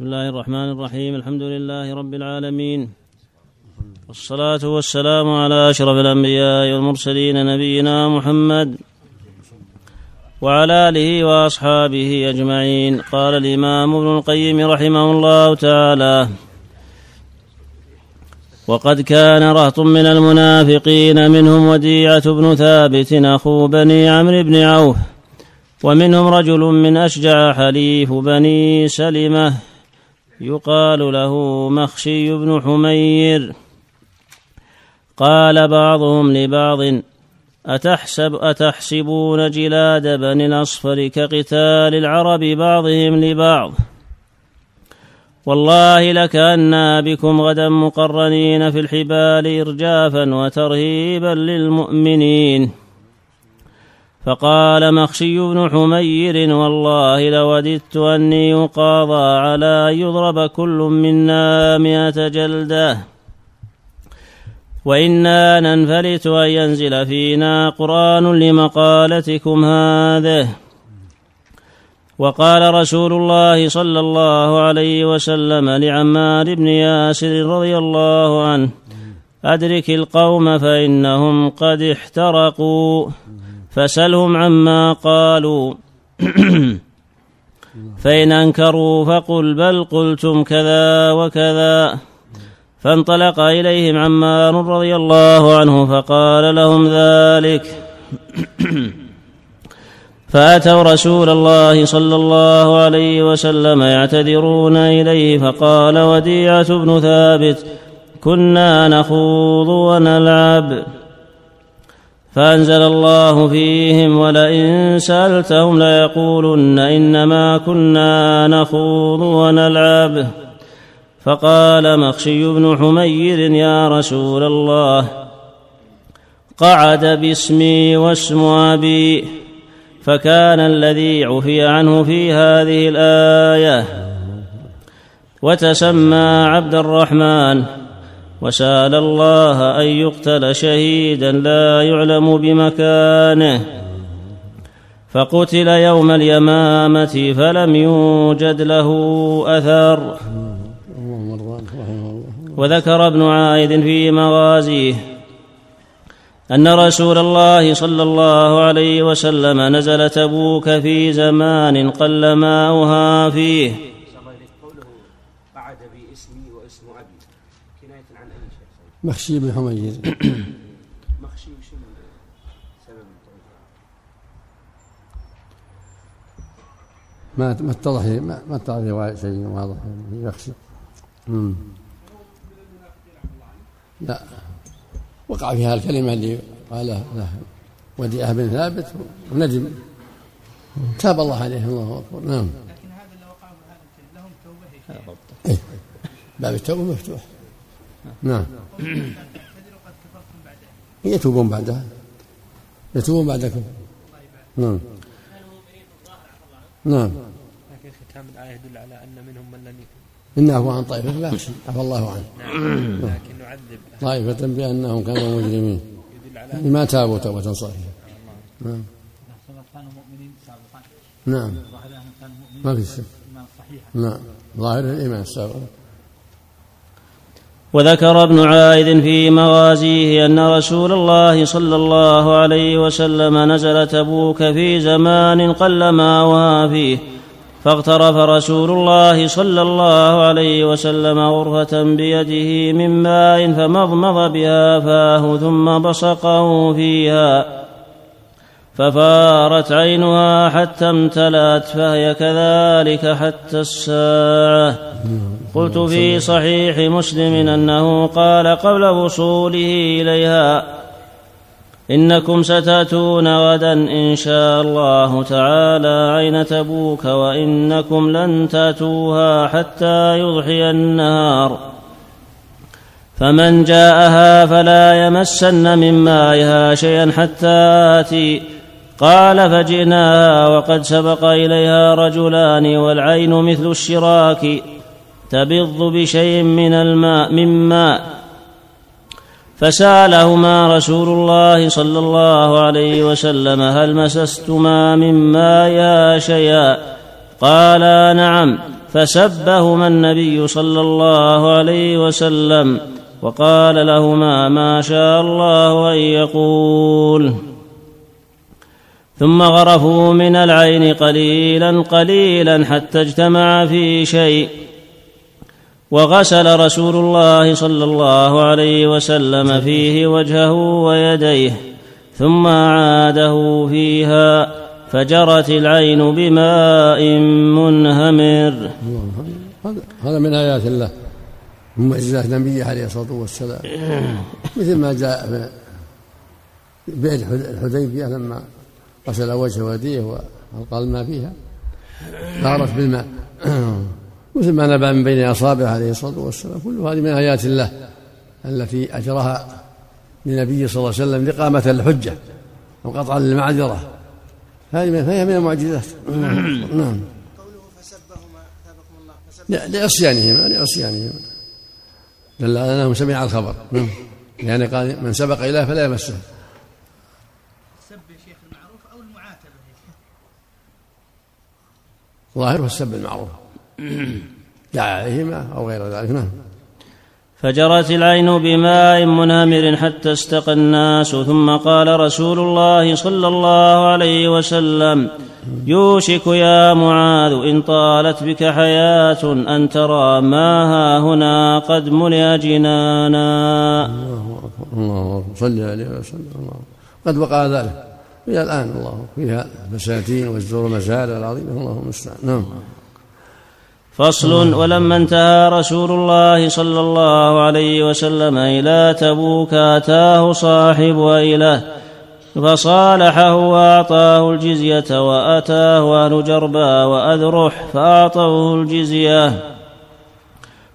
بسم الله الرحمن الرحيم. الحمد لله رب العالمين. والصلاة والسلام على أشرف الأنبياء والمرسلين نبينا محمد وعلى آله وأصحابه أجمعين. قال الإمام ابن القيم رحمه الله تعالى وقد كان رهط من المنافقين منهم وديعة بن ثابت أخو بني عمرو بن عوف ومنهم رجل من أشجع حليف بني سلمة يقال له مخشي بن حمير. قال بعضهم لبعض أتحسب أتحسبون جلاد بني الأصفر كقتال العرب بعضهم لبعض؟ والله لكأنا بكم غدا مقرنين في الحبال إرجافا وترهيبا للمؤمنين. فقال مخشي بن حمير والله لوددت أني يقاضى على أن يضرب كل منا مئة جلدة. وإنا ننفلت أن ينزل فينا قرآن لمقالتكم هذه. وقال رسول الله صلى الله عليه وسلم لعمار بن ياسر رضي الله عنه أدرك القوم فإنهم قد احترقوا. فسلهم عما قالوا. فإن أنكروا فقل بل قلتم كذا وكذا. فانطلق إليهم عمار رضي الله عنه فقال لهم ذلك. فأتوا رسول الله صلى الله عليه وسلم يعتذرون إليه فقال وديعة بن ثابت كنا نخوض ونلعب. فأنزل الله فيهم ولئن سألتهم ليقولن إنما كنا نخوض ونلعب. فقال مخشي بن حمير يا رسول الله قعد باسمي واسم أبي فكان الذي عفي عنه في هذه الآية وتسمى عبد الرحمن. وسال الله أن يقتل شهيدا لا يعلم بمكانه. فقتل يوم اليمامة فلم يوجد له أثر. وذكر ابن عائد في مغازيه أن رسول الله صلى الله عليه وسلم نزل تبوك في زمان قل ماؤها فيه. مخشي بن حمير مخشي شنو سبب ما ما اتضح ما اتضح رواية شيء واضح. يخشى. لا. وقع فيها الكلمة اللي قال له وديعة بن ثابت. وندم تاب الله عليه. الله أكبر. نعم. لكن هذا اللي وقعوا لهم توبة إيه. باب التوبة مفتوح. نعم. يتوبون بعدها. يتوبون بعد كفر نعم. نعم. لكن ختام الآية يدل على أن منهم من لم إن عفوا عن طائفة لا عفى الله عنه. نعم. لكن نعذب. طائفة بأنهم كانوا مجرمين. يعني ما تابوا توبة صحيحة. نعم. كانوا مؤمنين سابقا نعم ما في شك. نعم. ظاهر الإيمان السابق. وذكر ابن عائد في مغازيه أن رسول الله صلى الله عليه وسلم نزل تبوك في زمان قل ماؤها فيه فاغترف رسول الله صلى الله عليه وسلم غرفة بيده من ماء فمضمض بها فاه ثم بصقه فيها. ففارت عينها حتى امتلأت فهي كذلك حتى الساعة. قلت في صحيح مسلم أنه قال قبل وصوله إليها إنكم ستأتون غدا إن شاء الله تعالى عين تبوك وإنكم لن تأتوها حتى يضحي النهار. فمن جاءها فلا يمسن من مائها شيئا حتى آتي. قال فجئناها وقد سبق إليها رجلان والعين مثل الشراك تبض بشيء من الماء من ماء فسألهما رسول الله صلى الله عليه وسلم هل مسستما من ماء شيئا قالا نعم فسبهما النبي صلى الله عليه وسلم وقال لهما ما شاء الله أن يقول. ثم غرفوا من العين قليلا قليلا حتى اجتمع في شيء. وغسل رسول الله صلى الله عليه وسلم فيه وجهه ويديه ثم اعاده فيها فجرت العين بماء منهمر. هذا من آيات الله من معجزات نبيه عليه الصلاة والسلام. مثل ما جاء في بئر الحديبية لما غسل وجهه ويديه والقى الماء فيها. ظهرت بالماء مثل ما نبع من بين اصابعه عليه الصلاة والسلام كل هذه من آيات الله التي اجراها لنبيه صلى الله عليه وسلم لقامة الحجة وقطعا للمعذرة. هذه فهي من المعجزات. نعم. لعصيانهما لعصيانهما دل على أنهم سمع الخبر. نعم. يعني قال من سبق اليه فلا يمسه. المعروف أو المعاتبة. ظاهره السب المعروف. دعا عليهما أو غير ذلك. نعم. فجرت العين بماء منهمر حتى استقى الناس ثم قال رسول الله صلى الله عليه وسلم يوشك يا معاذ إن طالت بك حياة أن ترى ما ها هنا قد ملئ جنانا. الله أكبر. الله أكبر. صل عليه وسلم. الله قد وقع ذلك. إلى الآن الله فيها البساتين والزور المزارع العظيمة اللهم المستعان. نعم. فصل ولما انتهى رسول الله صلى الله عليه وسلم إلى تبوك أتاه صاحب أيله فصالحه وأعطاه الجزية وأتاه أهل جربا وأذرح فأعطوه الجزية.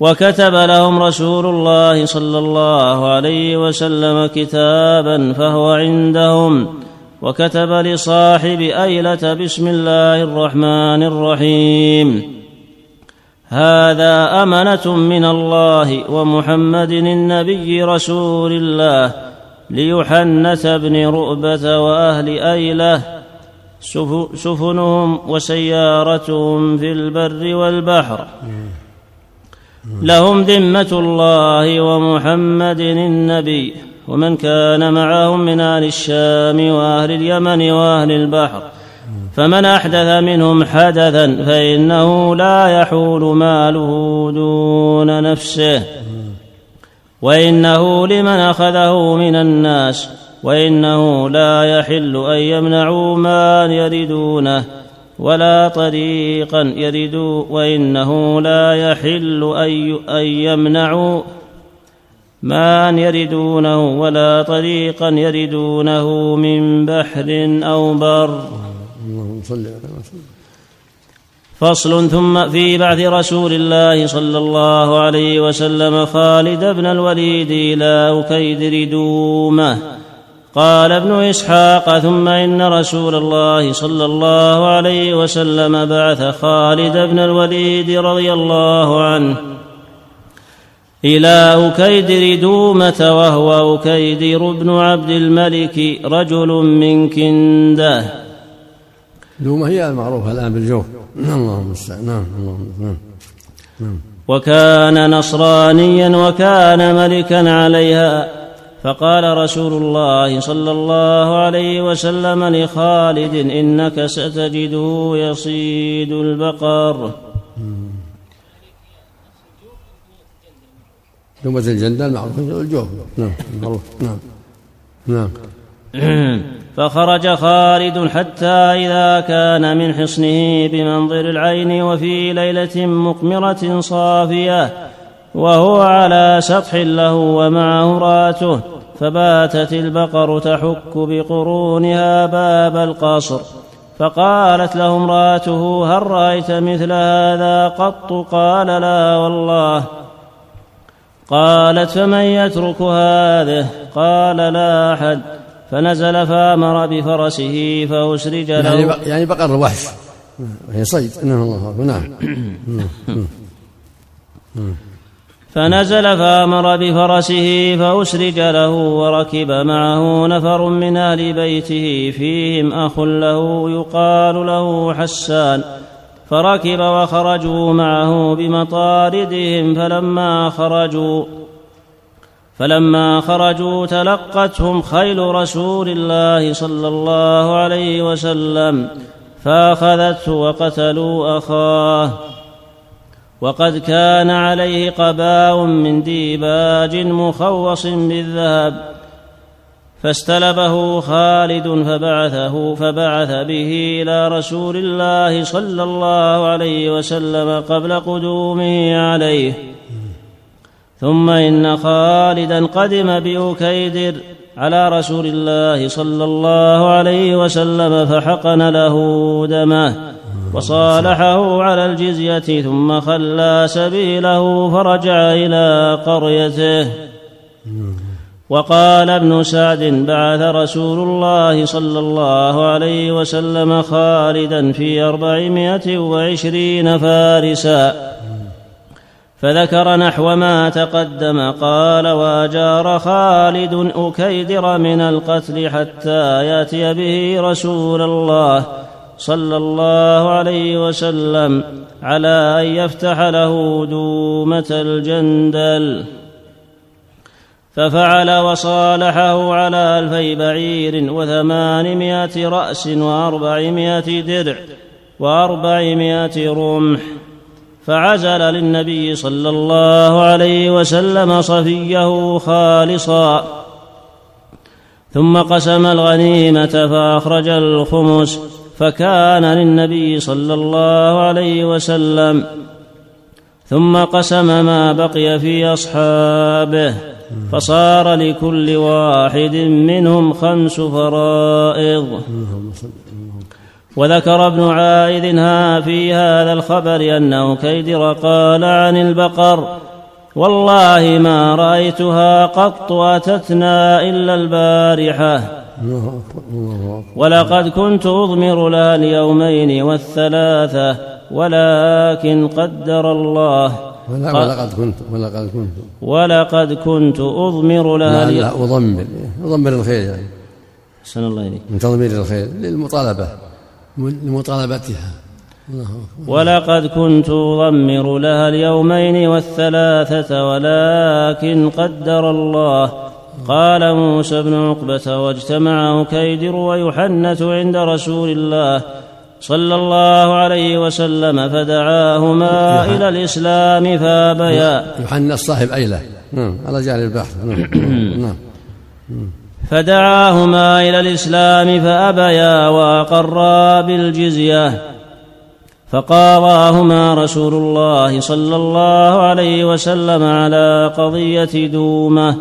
وكتب لهم رسول الله صلى الله عليه وسلم كتابا فهو عندهم. وكتب لصاحب أيلة بسم الله الرحمن الرحيم. هذا أمنة من الله ومحمد النبي رسول الله ليحنث بن رؤبة وأهل أيلة سفنهم وسيارتهم في البر والبحر. لهم ذمة الله ومحمد النبي. ومن كان معهم من أهل الشام وأهل اليمن وأهل البحر فمن أحدث منهم حدثا فإنه لا يحول ماله دون نفسه. وإنه لمن أخذه من الناس وإنه لا يحل أن يمنعوا ما يردونه ولا طريقا يردوا وإنه لا يحل أن يمنعوا ما يردونه ولا طريقا يردونه من بحر أو بر. اللهم صل على فصل ثم في بعث رسول الله صلى الله عليه وسلم خالد بن الوليد إلى أكيدر دومة قال ابن إسحاق ثم إن رسول الله صلى الله عليه وسلم بعث خالد بن الوليد رضي الله عنه. إلى أكيدر دومة وهو أكيدر بن عبد الملك رجل من كنده. دومة هي المعروفة الآن بالجوف اللهم المستعان. نعم اللهم نعم نعم. وكان نصرانيا وكان ملكا عليها فقال رسول الله صلى الله عليه وسلم لخالد إنك ستجده يصيد البقر. دومة الجندل معروف الجوف نعم نعم نعم. فخرج خالد حتى إذا كان من حصنه بمنظر العين وفي ليلة مقمرة صافية وهو على سطح له ومعه امرأته فباتت البقر تحك بقرونها باب القصر. فقالت له امرأته هل رأيت مثل هذا قط؟ قال لا والله. قالت فمن يترك هذه؟ قال لا أحد. فنزل فأمر بفرسه فاسرج له. يعني يعني بقر الوحش. وهي صيد. إنه الله نعم. فنزل فأمر بفرسه فاسرج له وركب معه نفر من أهل بيته فيهم أخ له يقال له حسان. فركب وخرجوا معه بمطاردهم فلما خرجوا فلما خرجوا تلقتهم خيل رسول الله صلى الله عليه وسلم فأخذته وقتلوا أخاه وقد كان عليه قباء من ديباج مخوص بالذهب فاستلبه خالد فبعثه فبعث به إلى رسول الله صلى الله عليه وسلم قبل قدومه عليه. ثم إن خالدا قدم بأكيدر على رسول الله صلى الله عليه وسلم فحقن له دمه وصالحه على الجزية ثم خلى سبيله فرجع إلى قريته. وقال ابن سعد بعث رسول الله صلى الله عليه وسلم خالدا في أربعمائة وعشرين فارسا. فذكر نحو ما تقدم قال وأجار خالد أكيدر من القتل حتى يأتي به رسول الله صلى الله عليه وسلم على أن يفتح له دومة الجندل. ففعل وصالحه على ألفي بعير وثمانمائة رأس وأربعمائة درع وأربعمائة رمح. فعزل للنبي صلى الله عليه وسلم صفيه خالصا. ثم قسم الغنيمة فأخرج الخمس. فكان للنبي صلى الله عليه وسلم. ثم قسم ما بقي في أصحابه. فصار لكل واحد منهم خمس فرائض. وذكر ابن عائذ في هذا الخبر أنه كيدر قال عن البقر. والله ما رأيتها قط أتتنا إلا البارحة. ولقد كنت أضمر لها اليومين والثلاثة ولكن قدر الله ولقد كنت ولقد كنت. ولقد كنت أضمر لها لا, لا أضمر. أضمر الخير يعني. أحسن الله إليك. من تضمير الخير للمطالبة. لمطالبتها. ولقد كنت أضمر لها اليومين والثلاثة ولكن قدر الله. قال موسى بن عقبة واجتمع كيدر ويحنث عند رسول الله. صلى الله عليه وسلم فدعاهما إلى الإسلام فابيا. يحنث صاحب أيلة نعم على جعل البحث. نعم, نعم. فدعاهما إلى الإسلام فأبيا وأقرا بالجزية. فقاضاهما رسول الله صلى الله عليه وسلم على قضية دومة.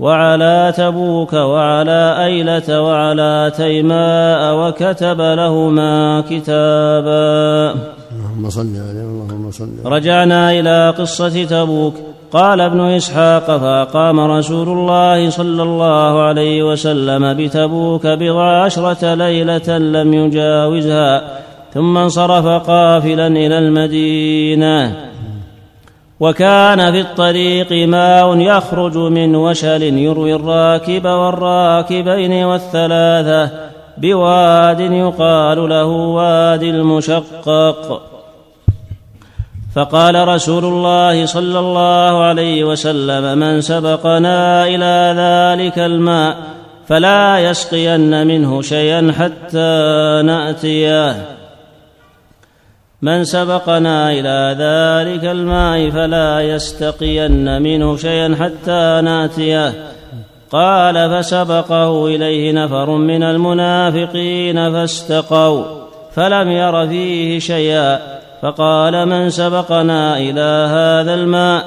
وعلى تبوك وعلى أيلة وعلى تيماء وكتب لهما كتابا. اللهم صل عليه اللهم صل رجعنا إلى قصة تبوك. قال ابن إسحاق فأقام رسول الله صلى الله عليه وسلم بتبوك بضع عشرة ليلة لم يجاوزها ثم انصرف قافلا إلى المدينة. وكان في الطريق ماء يخرج من وشل يروي الراكب والراكبين والثلاثة بواد يقال له وادي المشقق. فقال رسول الله صلى الله عليه وسلم من سبقنا إلى ذلك الماء فلا يسقين منه شيئا حتى نأتيه. من سبقنا إلى ذلك الماء فلا يستقين منه شيئا حتى ناتيه. قال فسبقه إليه نفر من المنافقين فاستقوا فلم ير فيه شيئا. فقال من سبقنا إلى هذا الماء؟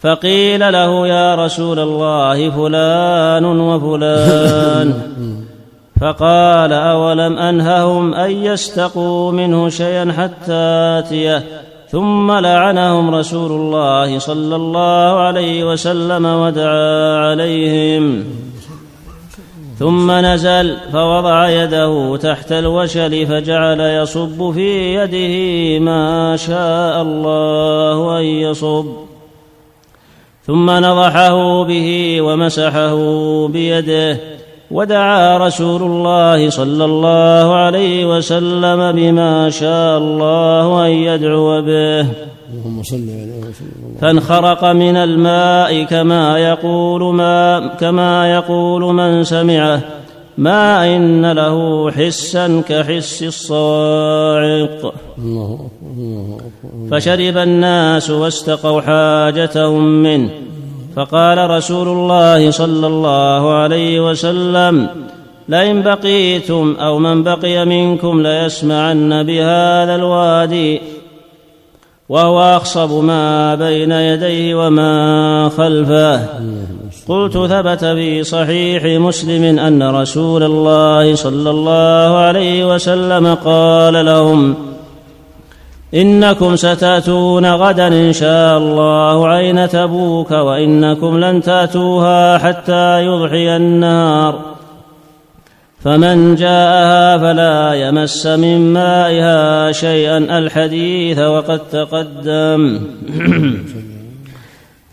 فقيل له يا رسول الله فلان وفلان. فقال أولم أنههم أن يستقوا منه شيئا حتى آتيه؟ ثم لعنهم رسول الله صلى الله عليه وسلم ودعا عليهم. ثم نزل فوضع يده تحت الوشل فجعل يصب في يده ما شاء الله أن يصب. ثم نضحه به ومسحه بيده. ودعا رسول الله صلى الله عليه وسلم بما شاء الله أن يدعو به. اللهم صل عليه وسلم فانخرق من الماء كما يقول ما كما يقول من سمعه. ما إن له حسا كحس الصواعق فشرب الناس واستقوا حاجتهم منه. فقال رسول الله صلى الله عليه وسلم لئن بقيتم أو من بقي منكم ليسمعن بهذا الوادي وهو أخصب ما بين يديه وما خلفه. قلت ثبت في صحيح مسلم أن رسول الله صلى الله عليه وسلم قال لهم إنكم ستأتون غدا إن شاء الله عين تبوك وإنكم لن تأتوها حتى يضحي النار. فمن جاءها فلا يمس من مائها شيئا الحديث وقد تقدم.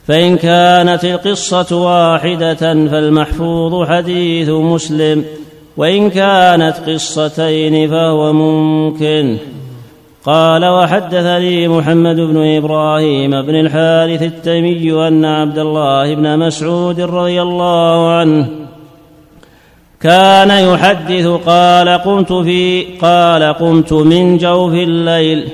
فإن كانت القصة واحدة فالمحفوظ حديث مسلم وإن كانت قصتين فهو ممكن. قال وحدثني محمد بن إبراهيم بن الحارث التيمي أن عبد الله بن مسعود رضي الله عنه كان يحدث قال قمت في قال قمت من جوف الليل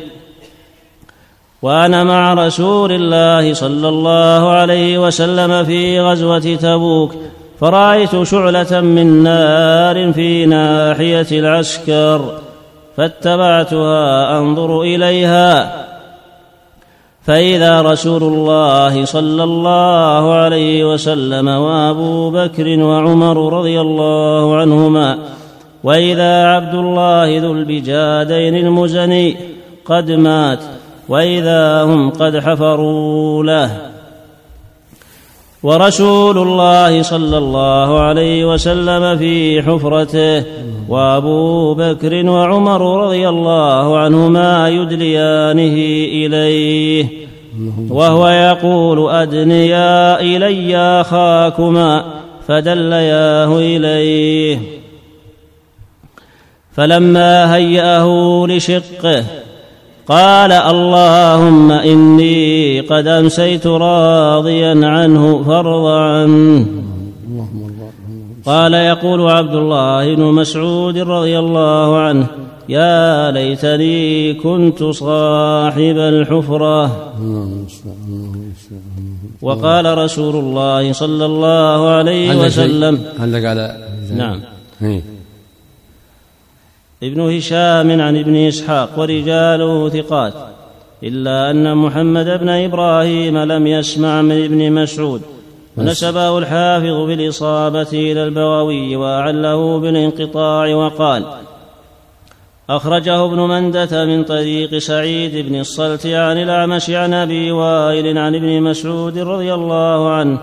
وأنا مع رسول الله صلى الله عليه وسلم في غزوة تبوك فرأيت شعلة من نار في ناحية العسكر فاتبعتها أنظر إليها. فإذا رسول الله صلى الله عليه وسلم وأبو بكر وعمر رضي الله عنهما وإذا عبد الله ذو البجادين المزني قد مات وإذا هم قد حفروا له. ورسول الله صلى الله عليه وسلم في حفرته وأبو بكر وعمر رضي الله عنهما يدليانه إليه وهو يقول أدنيا إلي أخاكما فدلياه إليه فلما هيأه لشقه قال اللهم إني قد أمسيت راضيا عنه فارض عنه. قال يقول عبد الله بن مسعود رضي الله عنه يا ليتني كنت صاحب الحفرة. وقال رسول الله صلى الله عليه وسلم علق على نعم. ابن هشام عن ابن إسحاق ورجاله ثقات إلا أن محمد بن إبراهيم لم يسمع من ابن مسعود ونسبه الحافظ بالإصابة إلى البغوي وأعله بالانقطاع وقال أخرجه ابن مندة من طريق سعيد بن الصلت عن الأعمش عن أبي وائل عن ابن مسعود رضي الله عنه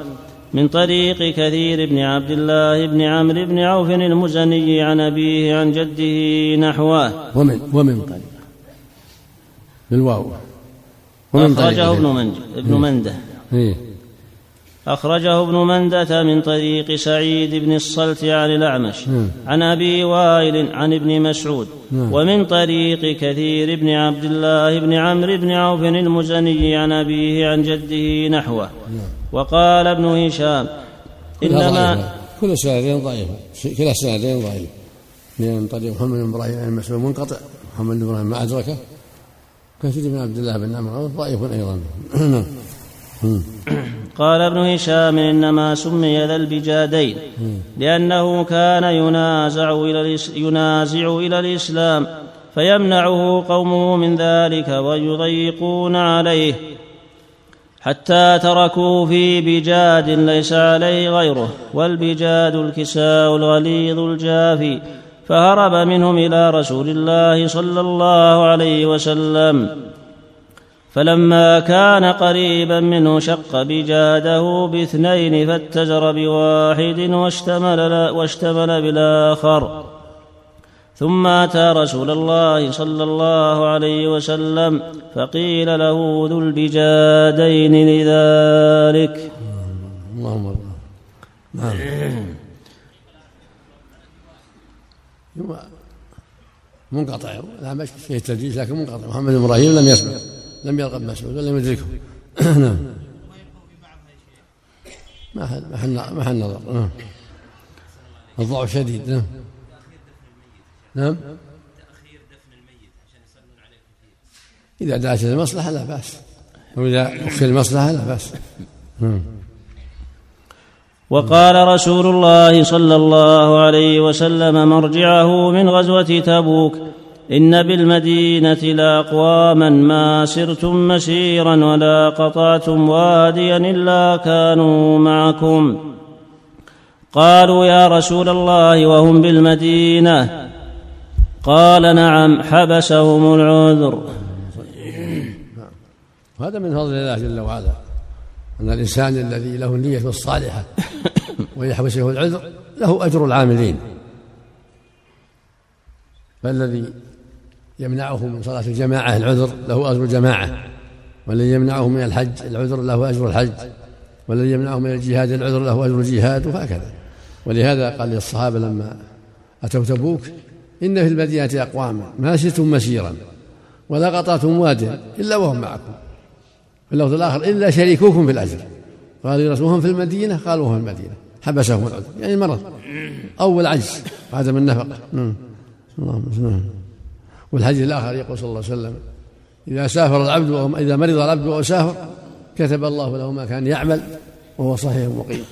من طريق كثير بن عبد الله بن عمرو بن عوف المزني عن أبيه عن جده نحوه. ومن ومن طريق. بالواو. ومن أخرجه ابن منج ابن منده. إيه؟ أخرجه ابن مندة من طريق سعيد بن الصلت عن الأعمش. نعم. عن أبي وائل عن ابن مسعود. نعم. ومن طريق كثير بن عبد الله بن عمرو بن عوف المزني عن أبيه عن جده نحوه. وقال ابن هشام إنما كل السندين ضعيفة كلا السندين ضعيف. من طريق محمد بن إبراهيم عن مسعود منقطع. محمد بن إبراهيم ما أدركه. كثير بن عبد الله بن عمرو ضعيف أيضا. قال ابن هشام إنما سمي ذا البجادين لأنه كان ينازع إلى ينازع إلى الإسلام فيمنعه قومه من ذلك ويضيقون عليه. حتى تركوا في بجاد ليس عليه غيره والبجاد الكساء الغليظ الجافي فهرب منهم إلى رسول الله صلى الله عليه وسلم. فلما كان قريبا منه شق بجاده باثنين فاتجر بواحد واشتمل, واشتمل بالآخر. ثم أتى رسول الله صلى الله عليه وسلم فقيل له ذو البجادين لذلك. اللهم نعم. منقطع. لا فيه التدليس لكن منقطع. محمد بن إبراهيم لم يسمع لم يلقى مسعود ولم يدركه. نعم. محل محل محل نظر نعم. الضعف شديد. نعم. نعم. إذا دعت المصلحة لا بأس. وإذا أخشى المصلحة لا بأس. نعم. وقال رسول الله صلى الله عليه وسلم مرجعه من غزوة تبوك إن بالمدينة لأقواما ما سرتم مسيرا ولا قطعتم واديا إلا كانوا معكم. قالوا يا رسول الله وهم بالمدينة. قال نعم حبسهم العذر. هذا من فضل الله جل وعلا أن الإنسان الذي له النية الصالحة ويحبسه العذر له أجر العاملين. فالذي يمنعه من صلاة الجماعة العذر له أجر الجماعة. والذي يمنعه من الحج العذر له أجر الحج. والذي يمنعه من الجهاد العذر له أجر الجهاد وهكذا. ولهذا قال للصحابة لما أتوا تبوك إن في المدينة أقواما ما شئتم مسيرا ولا قطعتم واديا إلا وهم معكم. في اللفظ الآخر إلا شريكوكم في الأجر. قال رسولهم في المدينة؟ قالوا هم في المدينة. حبسهم العذر يعني مرض. أول عجز عدم النفقة نعم. اللهم والحديث الآخر يقول صلى الله عليه وسلم إذا سافر العبد وهو إذا مرض العبد وهو سافر كتب الله له ما كان يعمل وهو صحيح مقيم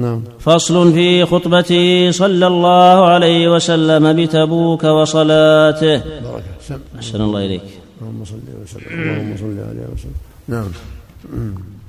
نعم. فصل في خطبته صلى الله عليه وسلم بتبوك وصلاته. بركة أحسن الله إليك. اللهم صل وسلم. اللهم صل عليه وسلم. نعم.